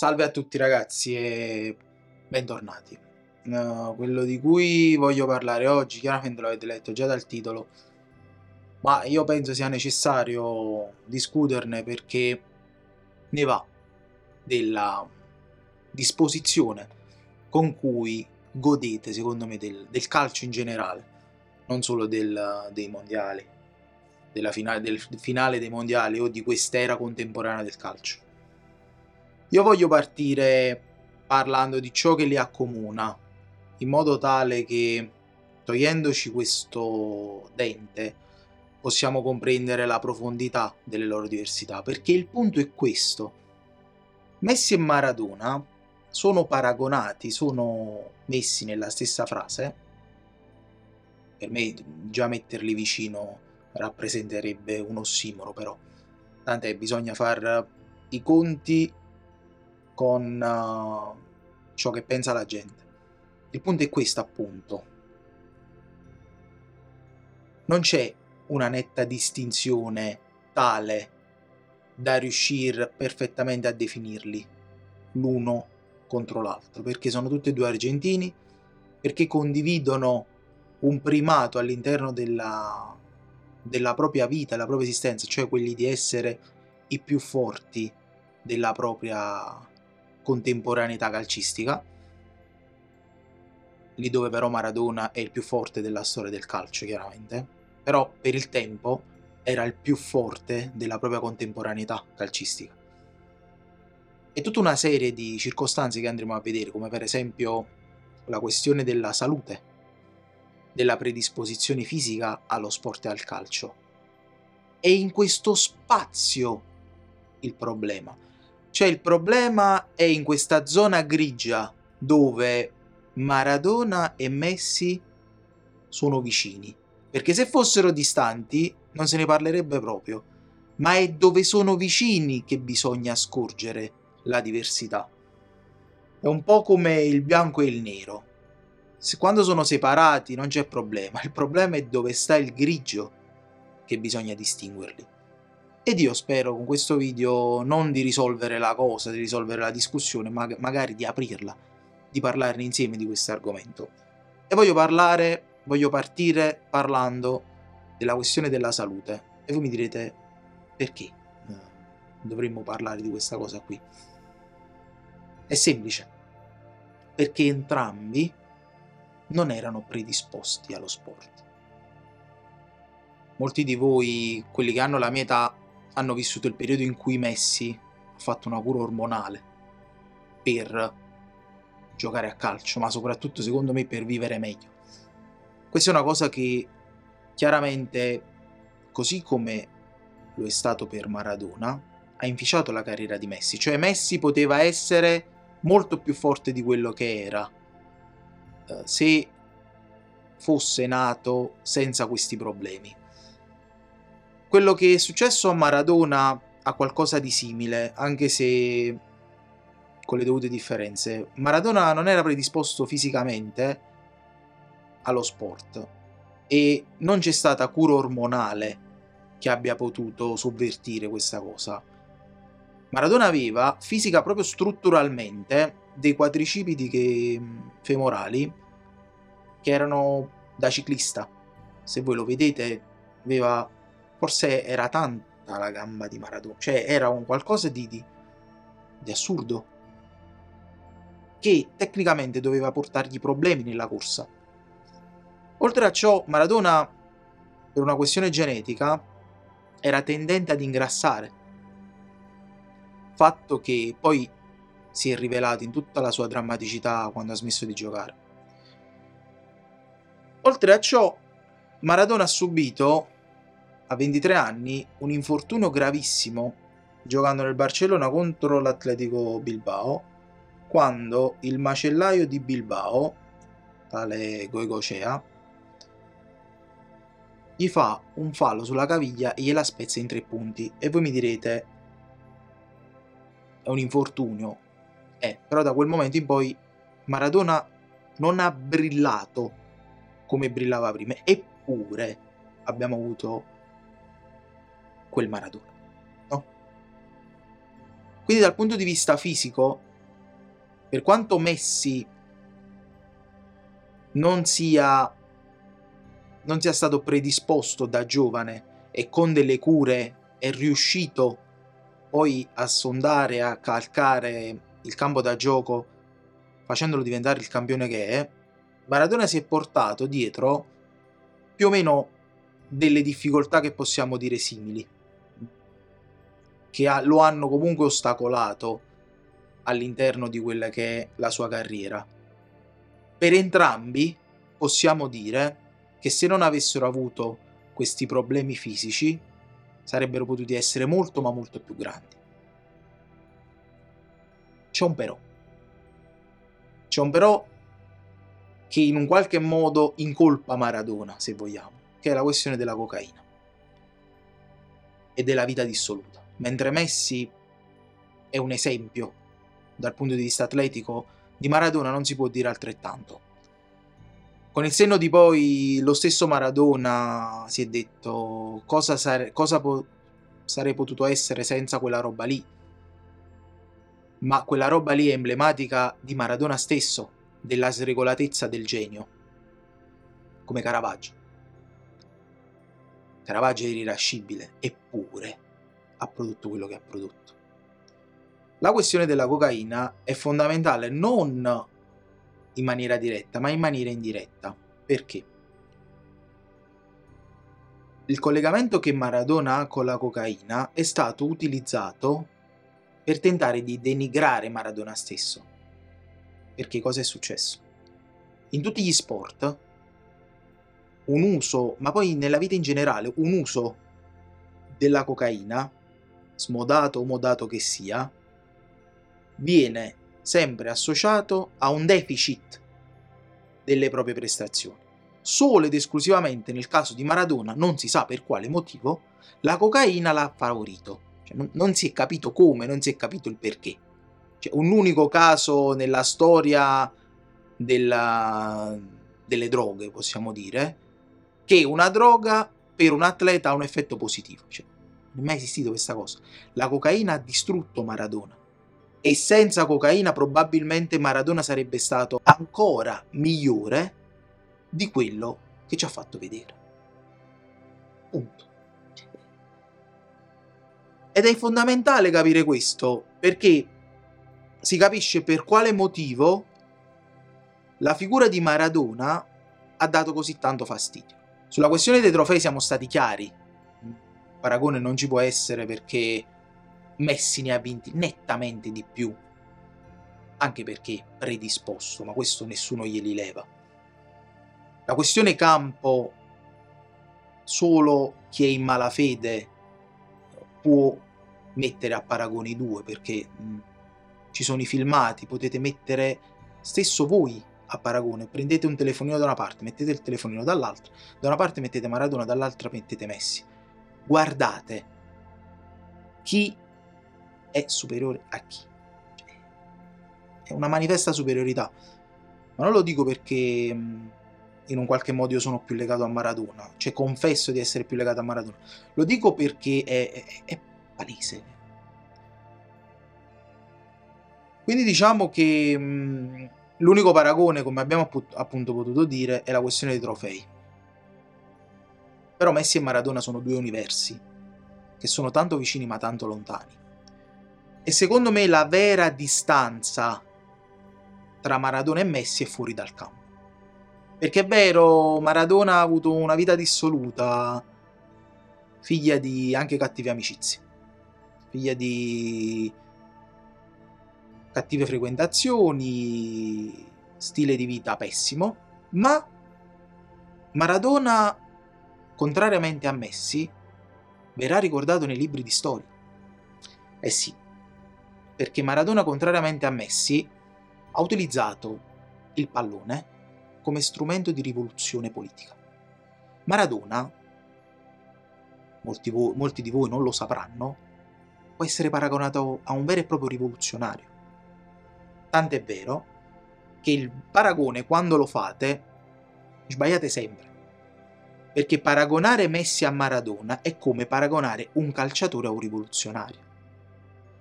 Salve a tutti ragazzi e bentornati. Uh, quello di cui voglio parlare oggi, chiaramente l'avete letto già dal titolo, ma io penso sia necessario discuterne perché ne va della disposizione con cui godete, secondo me, del, del calcio in generale, non solo del, dei mondiali, finale, del finale dei mondiali o di quest'era contemporanea del calcio. Io voglio partire parlando di ciò che li accomuna, in modo tale che togliendoci questo dente possiamo comprendere la profondità delle loro diversità, perché il punto è questo. Messi e Maradona sono paragonati, sono messi nella stessa frase. Per me già metterli vicino rappresenterebbe un ossimoro, però tant'è, bisogna fare i conti con uh, ciò che pensa la gente. Il punto è questo, appunto. Non c'è una netta distinzione tale da riuscire perfettamente a definirli l'uno contro l'altro, perché sono tutti e due argentini, perché condividono un primato all'interno della, della propria vita, della propria esistenza, cioè quelli di essere i più forti della propria contemporaneità calcistica, lì dove però Maradona è il più forte della storia del calcio, chiaramente, però per il tempo era il più forte della propria contemporaneità calcistica. E tutta una serie di circostanze che andremo a vedere, come per esempio la questione della salute, della predisposizione fisica allo sport e al calcio. È in questo spazio il problema cioè il problema è in questa zona grigia dove Maradona e Messi sono vicini. Perché se fossero distanti non se ne parlerebbe proprio. Ma è dove sono vicini che bisogna scorgere la diversità. È un po' come il bianco e il nero. Se quando sono separati non c'è problema, il problema è dove sta il grigio che bisogna distinguerli. Ed io spero con questo video non di risolvere la cosa, di risolvere la discussione, ma magari di aprirla, di parlarne insieme di questo argomento. E voglio parlare, voglio partire parlando della questione della salute. E voi mi direte perché eh, dovremmo parlare di questa cosa qui? È semplice, perché entrambi non erano predisposti allo sport. Molti di voi, quelli che hanno la mia età, hanno vissuto il periodo in cui Messi ha fatto una cura ormonale per giocare a calcio, ma soprattutto secondo me per vivere meglio. Questa è una cosa che chiaramente, così come lo è stato per Maradona, ha inficiato la carriera di Messi, cioè Messi poteva essere molto più forte di quello che era eh, se fosse nato senza questi problemi. Quello che è successo a Maradona ha qualcosa di simile, anche se con le dovute differenze. Maradona non era predisposto fisicamente allo sport e non c'è stata cura ormonale che abbia potuto sovvertire questa cosa. Maradona aveva fisica proprio strutturalmente dei quadricipiti che, femorali che erano da ciclista. Se voi lo vedete, aveva forse era tanta la gamba di Maradona, cioè era un qualcosa di, di, di assurdo, che tecnicamente doveva portargli problemi nella corsa. Oltre a ciò, Maradona, per una questione genetica, era tendente ad ingrassare, fatto che poi si è rivelato in tutta la sua drammaticità quando ha smesso di giocare. Oltre a ciò, Maradona ha subito a 23 anni un infortunio gravissimo giocando nel Barcellona contro l'Atletico Bilbao quando il macellaio di Bilbao, tale Goigocea, gli fa un fallo sulla caviglia e gliela spezza in tre punti. E voi mi direte, è un infortunio. Eh, però da quel momento in poi Maradona non ha brillato come brillava prima. Eppure abbiamo avuto quel Maradona. No? Quindi dal punto di vista fisico per quanto Messi non sia, non sia stato predisposto da giovane e con delle cure è riuscito poi a sondare, a calcare il campo da gioco facendolo diventare il campione che è, Maradona si è portato dietro più o meno delle difficoltà che possiamo dire simili, che ha, lo hanno comunque ostacolato all'interno di quella che è la sua carriera. Per entrambi possiamo dire che se non avessero avuto questi problemi fisici sarebbero potuti essere molto ma molto più grandi. C'è un però. C'è un però che in un qualche modo incolpa Maradona, se vogliamo, che è la questione della cocaina e della vita dissoluta. Mentre Messi è un esempio dal punto di vista atletico, di Maradona non si può dire altrettanto. Con il senno di poi lo stesso Maradona si è detto cosa, sare- cosa po- sarei potuto essere senza quella roba lì. Ma quella roba lì è emblematica di Maradona stesso, della sregolatezza del genio, come Caravaggio. Caravaggio è irrilascibile, eppure ha prodotto quello che ha prodotto. La questione della cocaina è fondamentale non in maniera diretta, ma in maniera indiretta. Perché? Il collegamento che Maradona ha con la cocaina è stato utilizzato per tentare di denigrare Maradona stesso. Perché cosa è successo? In tutti gli sport, un uso, ma poi nella vita in generale, un uso della cocaina, smodato o modato che sia, viene sempre associato a un deficit delle proprie prestazioni. Solo ed esclusivamente nel caso di Maradona, non si sa per quale motivo, la cocaina l'ha favorito. Cioè, non, non, si è capito come, non si è capito il perché. Cioè, un unico caso nella storia della, delle droghe, possiamo dire, che una droga per un atleta ha un effetto positivo. Cioè, non è mai esistito questa cosa. La cocaina ha distrutto Maradona e senza cocaina probabilmente Maradona sarebbe stato ancora migliore di quello che ci ha fatto vedere. Punto. Ed è fondamentale capire questo perché si capisce per quale motivo la figura di Maradona ha dato così tanto fastidio. Sulla questione dei trofei siamo stati chiari. Paragone non ci può essere perché Messi ne ha vinti nettamente di più, anche perché predisposto, ma questo nessuno glieli leva. La questione campo, solo chi è in malafede può mettere a paragone i due, perché mh, ci sono i filmati, potete mettere stesso voi a paragone, prendete un telefonino da una parte, mettete il telefonino dall'altra, da una parte mettete Maradona, dall'altra mettete Messi. Guardate chi è superiore a chi. È una manifesta superiorità. Ma non lo dico perché in un qualche modo io sono più legato a Maradona, cioè confesso di essere più legato a Maradona. Lo dico perché è, è, è palese. Quindi diciamo che l'unico paragone, come abbiamo appunto potuto dire, è la questione dei trofei. Però Messi e Maradona sono due universi, che sono tanto vicini ma tanto lontani. E secondo me la vera distanza tra Maradona e Messi è fuori dal campo. Perché è vero, Maradona ha avuto una vita dissoluta, figlia di anche cattive amicizie, figlia di cattive frequentazioni, stile di vita pessimo, ma Maradona, contrariamente a Messi, verrà ricordato nei libri di storia. Eh sì, perché Maradona, contrariamente a Messi, ha utilizzato il pallone come strumento di rivoluzione politica. Maradona, molti, vo- molti di voi non lo sapranno, può essere paragonato a un vero e proprio rivoluzionario. Tant'è vero che il paragone, quando lo fate, sbagliate sempre. Perché paragonare Messi a Maradona è come paragonare un calciatore a un rivoluzionario.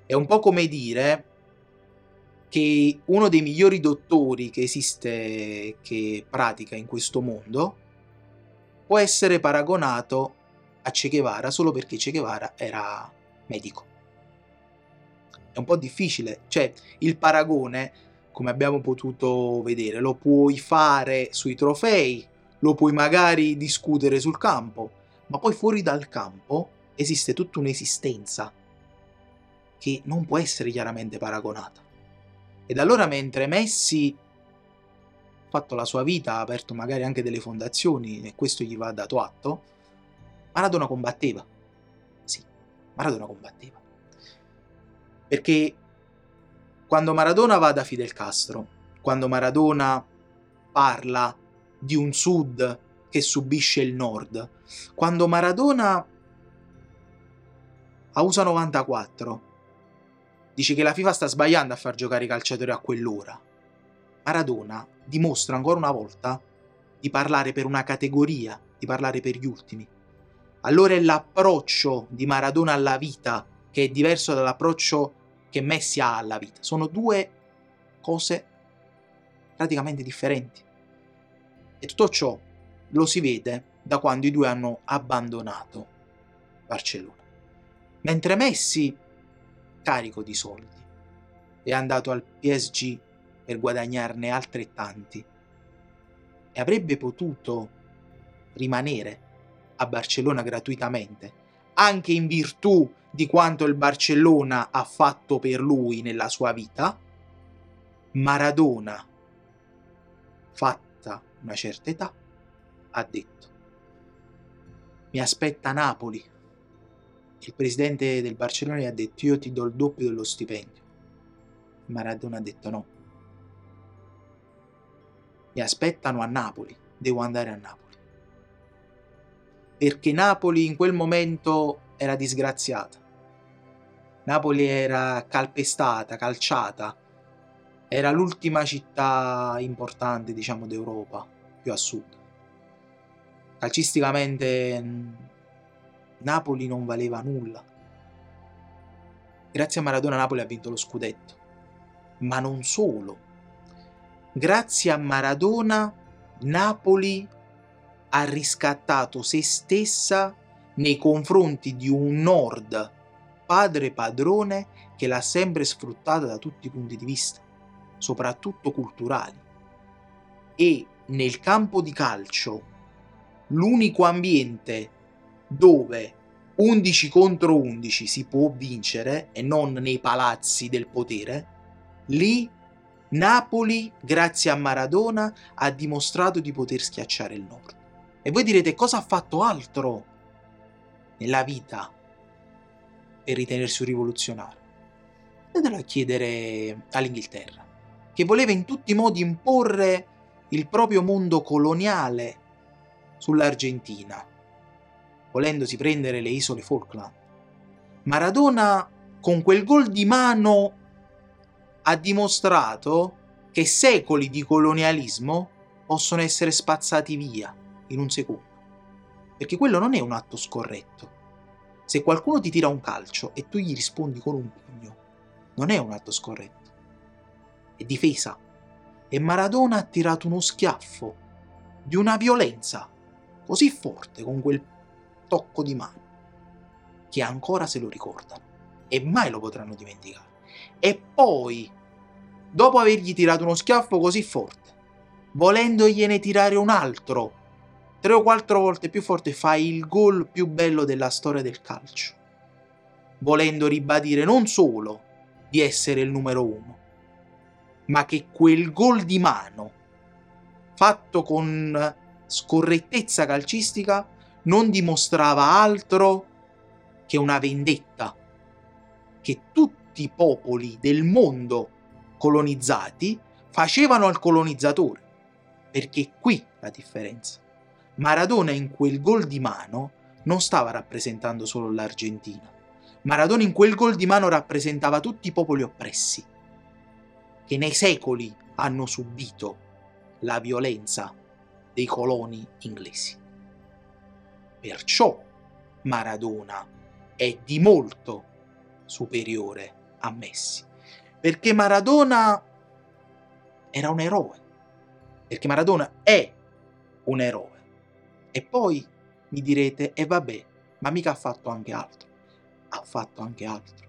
È un po' come dire che uno dei migliori dottori che esiste, che pratica in questo mondo, può essere paragonato a Che Guevara solo perché Che Guevara era medico. È un po' difficile, cioè il paragone, come abbiamo potuto vedere, lo puoi fare sui trofei, lo puoi magari discutere sul campo, ma poi fuori dal campo esiste tutta un'esistenza che non può essere chiaramente paragonata. Ed allora mentre Messi ha fatto la sua vita, ha aperto magari anche delle fondazioni e questo gli va dato atto, Maradona combatteva. Sì, Maradona combatteva. Perché quando Maradona va da Fidel Castro, quando Maradona parla di un sud che subisce il nord, quando Maradona a USA 94 dice che la FIFA sta sbagliando a far giocare i calciatori a quell'ora. Maradona dimostra ancora una volta di parlare per una categoria, di parlare per gli ultimi. Allora è l'approccio di Maradona alla vita che è diverso dall'approccio che Messi ha alla vita. Sono due cose praticamente differenti. E tutto ciò lo si vede da quando i due hanno abbandonato Barcellona. Mentre Messi carico di soldi. È andato al PSG per guadagnarne altrettanti e avrebbe potuto rimanere a Barcellona gratuitamente, anche in virtù di quanto il Barcellona ha fatto per lui nella sua vita, Maradona, fatta una certa età, ha detto mi aspetta Napoli il presidente del Barcellona gli ha detto io ti do il doppio dello stipendio. Maradona ha detto no. Mi aspettano a Napoli, devo andare a Napoli. Perché Napoli in quel momento era disgraziata. Napoli era calpestata, calciata. Era l'ultima città importante, diciamo, d'Europa, più a sud. Calcisticamente Napoli non valeva nulla. Grazie a Maradona Napoli ha vinto lo scudetto. Ma non solo. Grazie a Maradona Napoli ha riscattato se stessa nei confronti di un nord padre padrone che l'ha sempre sfruttata da tutti i punti di vista, soprattutto culturali. E nel campo di calcio l'unico ambiente dove 11 contro 11 si può vincere e non nei palazzi del potere, lì Napoli, grazie a Maradona, ha dimostrato di poter schiacciare il nord. E voi direte cosa ha fatto altro nella vita per ritenersi un rivoluzionario? Andatelo a chiedere all'Inghilterra, che voleva in tutti i modi imporre il proprio mondo coloniale sull'Argentina volendosi prendere le isole Falkland. Maradona con quel gol di mano ha dimostrato che secoli di colonialismo possono essere spazzati via in un secondo. Perché quello non è un atto scorretto. Se qualcuno ti tira un calcio e tu gli rispondi con un pugno, non è un atto scorretto. È difesa. E Maradona ha tirato uno schiaffo di una violenza così forte con quel tocco di mano, che ancora se lo ricordano e mai lo potranno dimenticare. E poi, dopo avergli tirato uno schiaffo così forte, volendogliene tirare un altro, tre o quattro volte più forte, fa il gol più bello della storia del calcio, volendo ribadire non solo di essere il numero uno, ma che quel gol di mano, fatto con scorrettezza calcistica, non dimostrava altro che una vendetta che tutti i popoli del mondo colonizzati facevano al colonizzatore. Perché qui la differenza. Maradona in quel gol di mano non stava rappresentando solo l'Argentina. Maradona in quel gol di mano rappresentava tutti i popoli oppressi, che nei secoli hanno subito la violenza dei coloni inglesi. Perciò Maradona è di molto superiore a Messi. Perché Maradona era un eroe. Perché Maradona è un eroe. E poi mi direte, e eh vabbè, ma mica ha fatto anche altro. Ha fatto anche altro.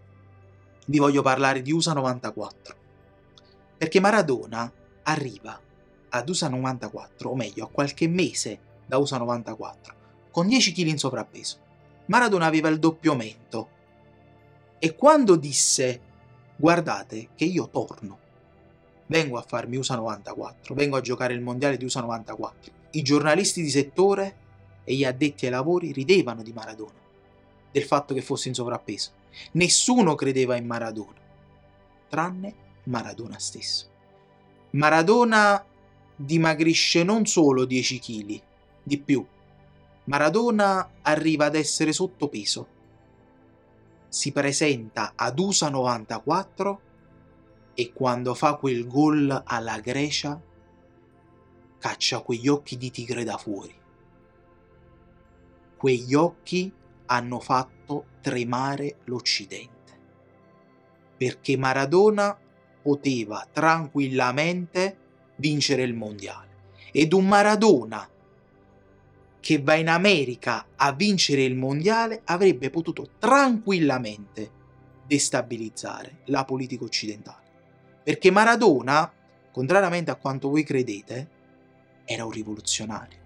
Vi voglio parlare di USA 94. Perché Maradona arriva ad USA 94, o meglio, a qualche mese da USA 94, con 10 kg in sovrappeso. Maradona aveva il doppio mento. E quando disse, guardate che io torno, vengo a farmi USA 94, vengo a giocare il mondiale di USA 94, i giornalisti di settore e gli addetti ai lavori ridevano di Maradona, del fatto che fosse in sovrappeso. Nessuno credeva in Maradona, tranne Maradona stesso. Maradona dimagrisce non solo 10 kg, di più. Maradona arriva ad essere sottopeso. Si presenta ad USA 94 e quando fa quel gol alla Grecia caccia quegli occhi di tigre da fuori. Quegli occhi hanno fatto tremare l'Occidente. Perché Maradona poteva tranquillamente vincere il mondiale. Ed un Maradona che va in America a vincere il mondiale avrebbe potuto tranquillamente destabilizzare la politica occidentale. Perché Maradona, contrariamente a quanto voi credete, era un rivoluzionario.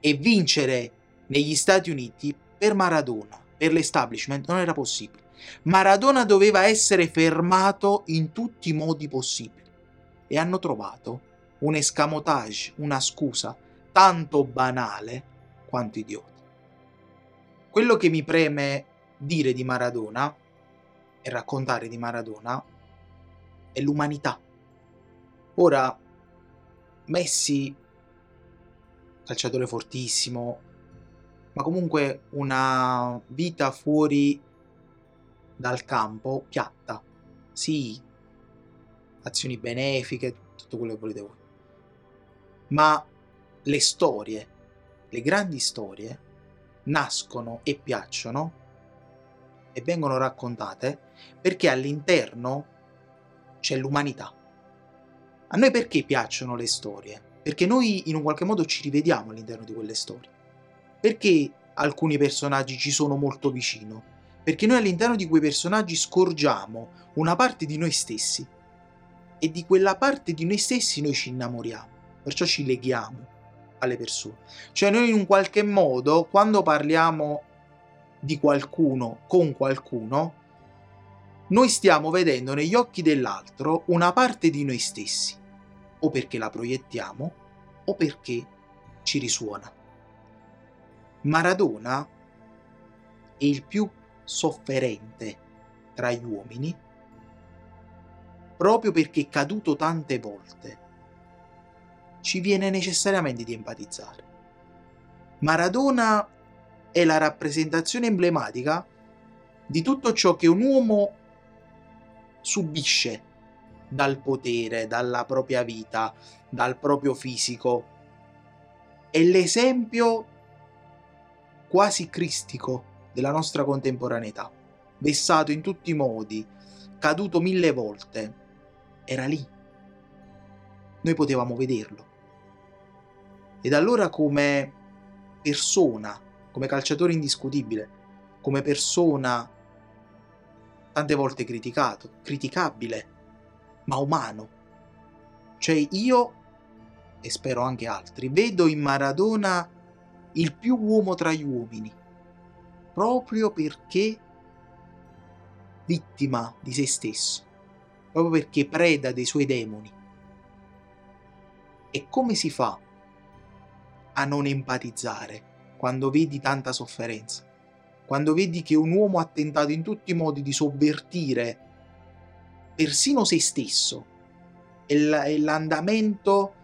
E vincere negli Stati Uniti per Maradona, per l'establishment, non era possibile. Maradona doveva essere fermato in tutti i modi possibili. E hanno trovato un escamotage, una scusa tanto banale quanto idiota. Quello che mi preme dire di Maradona e raccontare di Maradona è l'umanità. Ora, Messi, calciatore fortissimo, ma comunque una vita fuori dal campo piatta. Sì, azioni benefiche, tutto quello che volete voi. Ma le storie, le grandi storie, nascono e piacciono e vengono raccontate perché all'interno c'è l'umanità. A noi perché piacciono le storie? Perché noi in un qualche modo ci rivediamo all'interno di quelle storie. Perché alcuni personaggi ci sono molto vicino? Perché noi all'interno di quei personaggi scorgiamo una parte di noi stessi e di quella parte di noi stessi noi ci innamoriamo, perciò ci leghiamo alle persone. Cioè noi in un qualche modo quando parliamo di qualcuno con qualcuno noi stiamo vedendo negli occhi dell'altro una parte di noi stessi, o perché la proiettiamo, o perché ci risuona. Maradona è il più sofferente tra gli uomini proprio perché è caduto tante volte. Ci viene necessariamente di empatizzare. Maradona è la rappresentazione emblematica di tutto ciò che un uomo subisce dal potere, dalla propria vita, dal proprio fisico. È l'esempio quasi cristico della nostra contemporaneità, vessato in tutti i modi, caduto mille volte. Era lì. Noi potevamo vederlo. Ed allora come persona, come calciatore indiscutibile, come persona tante volte criticato, criticabile, ma umano. Cioè io, e spero anche altri, vedo in Maradona il più uomo tra gli uomini, proprio perché vittima di se stesso, proprio perché preda dei suoi demoni. E come si fa a non empatizzare quando vedi tanta sofferenza? quando vedi che un uomo ha tentato in tutti i modi di sovvertire persino se stesso e, l'andamento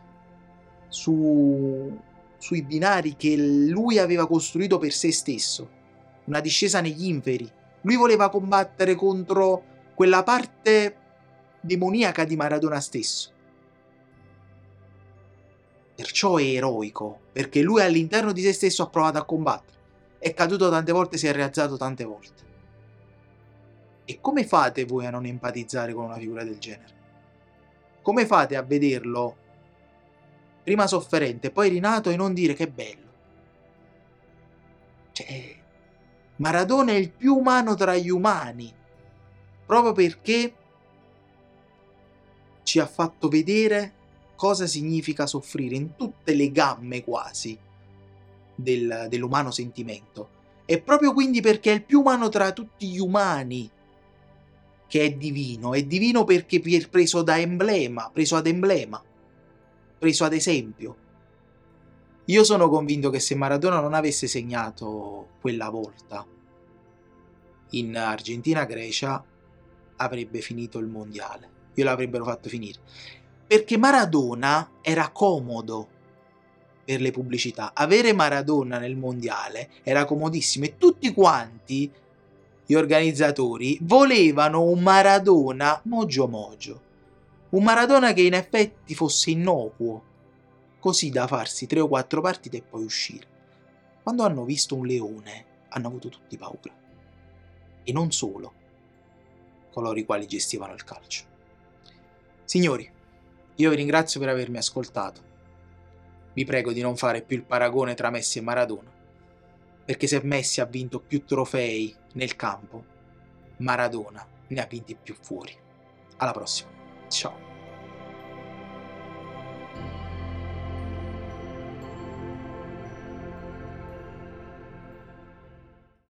su, sui binari che lui aveva costruito per se stesso, una discesa negli inferi. Lui voleva combattere contro quella parte demoniaca di Maradona stesso. Perciò è eroico, perché lui all'interno di se stesso ha provato a combattere è caduto tante volte, si è rialzato tante volte. E come fate voi a non empatizzare con una figura del genere? Come fate a vederlo prima sofferente, poi rinato e non dire che bello? Cioè, Maradona è il più umano tra gli umani, proprio perché ci ha fatto vedere cosa significa soffrire in tutte le gamme quasi del, dell'umano sentimento. E proprio quindi perché è il più umano tra tutti gli umani che è divino. È divino perché è preso da emblema, preso ad emblema, preso ad esempio. Io sono convinto che se Maradona non avesse segnato quella volta in Argentina-Grecia, avrebbe finito il mondiale. Io l'avrebbero fatto finire. Perché Maradona era comodo per le pubblicità. Avere Maradona nel mondiale era comodissimo e tutti quanti gli organizzatori volevano un Maradona mogio mogio. Un Maradona che in effetti fosse innocuo, così da farsi tre o quattro partite e poi uscire. Quando hanno visto un leone, hanno avuto tutti paura. E non solo coloro i quali gestivano il calcio. Signori, io vi ringrazio per avermi ascoltato. Vi prego di non fare più il paragone tra Messi e Maradona, perché se Messi ha vinto più trofei nel campo, Maradona ne ha vinti più fuori. Alla prossima, ciao.